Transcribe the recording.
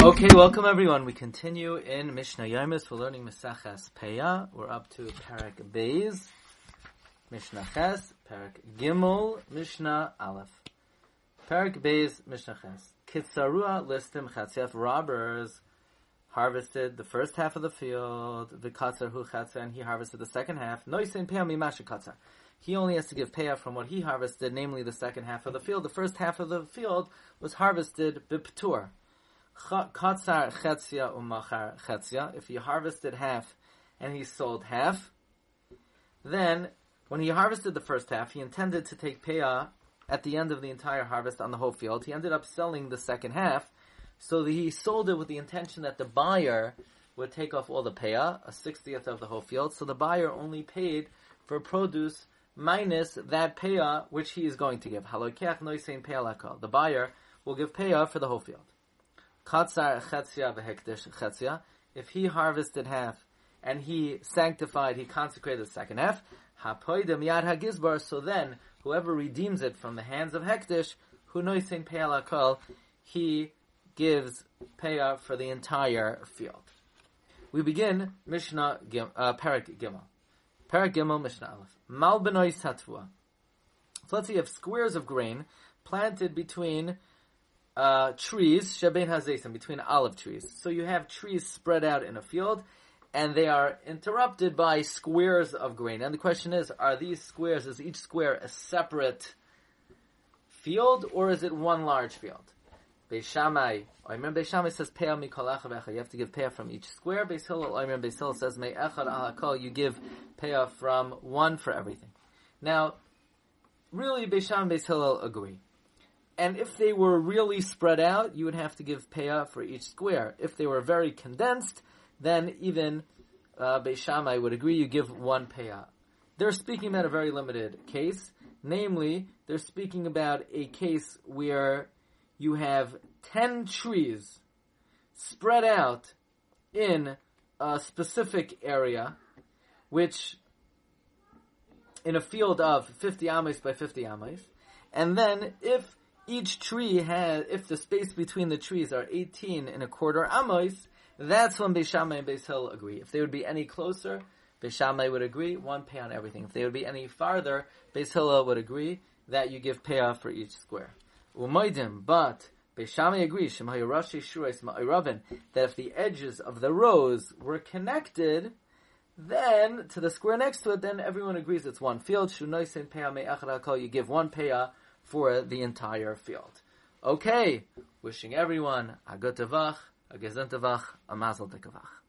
Okay, welcome everyone. We continue in Mishnah Yomis. We're learning Maseches Peah. We're up to Perek Beis, Mishnah Ches, Perek Gimel, Mishnah Aleph. Perek Beis, Mishnah Ches. Kitzarua listim chatzef robbers harvested the first half of the field, v'katzar hu chatzar, and he harvested the second half. Noisin peah mimasha katzar. He only has to give payah from what he harvested, namely the second half of the field. The first half of the field was harvested b'ptur. Katzar chetzia umachar chetzia. If he harvested half and he sold half, then when he harvested the first half, he intended to take payah at the end of the entire harvest on the whole field. He ended up selling the second half, so he sold it with the intention that the buyer would take off all the payah, a sixtieth of the whole field. So the buyer only paid for produce minus that payah which he is going to give. The buyer will give payah for the whole field. Katzar chetzia v'hekdesh chetzia. If he harvested half and he sanctified, he consecrated the second half. So then, whoever redeems it from the hands of hekdesh, who noisin peyalakol, he gives payah for the entire field. We begin Mishnah uh, Perek Gimel. Perek Gimel Mishnah Aleph. Mal benois tatvua. So let's see have squares of grain planted between uh, trees, Shabein Hazesim, between olive trees. So you have trees spread out in a field, and they are interrupted by squares of grain. And the question is, are these squares, is each square a separate field, or is it one large field? Beis Shammai, I remember Beis Shammai says, Peah mikol You have to give Peah from each square. Beis I remember Beis says, Mei echad alakol, you give Peah from one for everything. Now, really, Beis Shammai and Beis Hillel agree. And if they were really spread out, you would have to give payah for each square. If they were very condensed, then even uh, Beis Shammai would agree you give one payah. They're speaking about a very limited case. Namely, they're speaking about a case where you have 10 trees spread out in a specific area, which in a field of 50 ames by 50 ames, and then if each tree has, if the space between the trees are 18 and a quarter amos, that's when Beis Shammai and Beis Hillel agree. If they would be any closer, Beis Shammai would agree, one pay on everything. If they would be any farther, Beis Hillel would agree that you give payoff for each square. Umoidim, but Beis Shammai agrees, that if the edges of the rows were connected, then to the square next to it, then everyone agrees it's one field. You give one payah for the entire field. Okay, wishing everyone a good tevach, a gesund tevach, a mazel tekavach.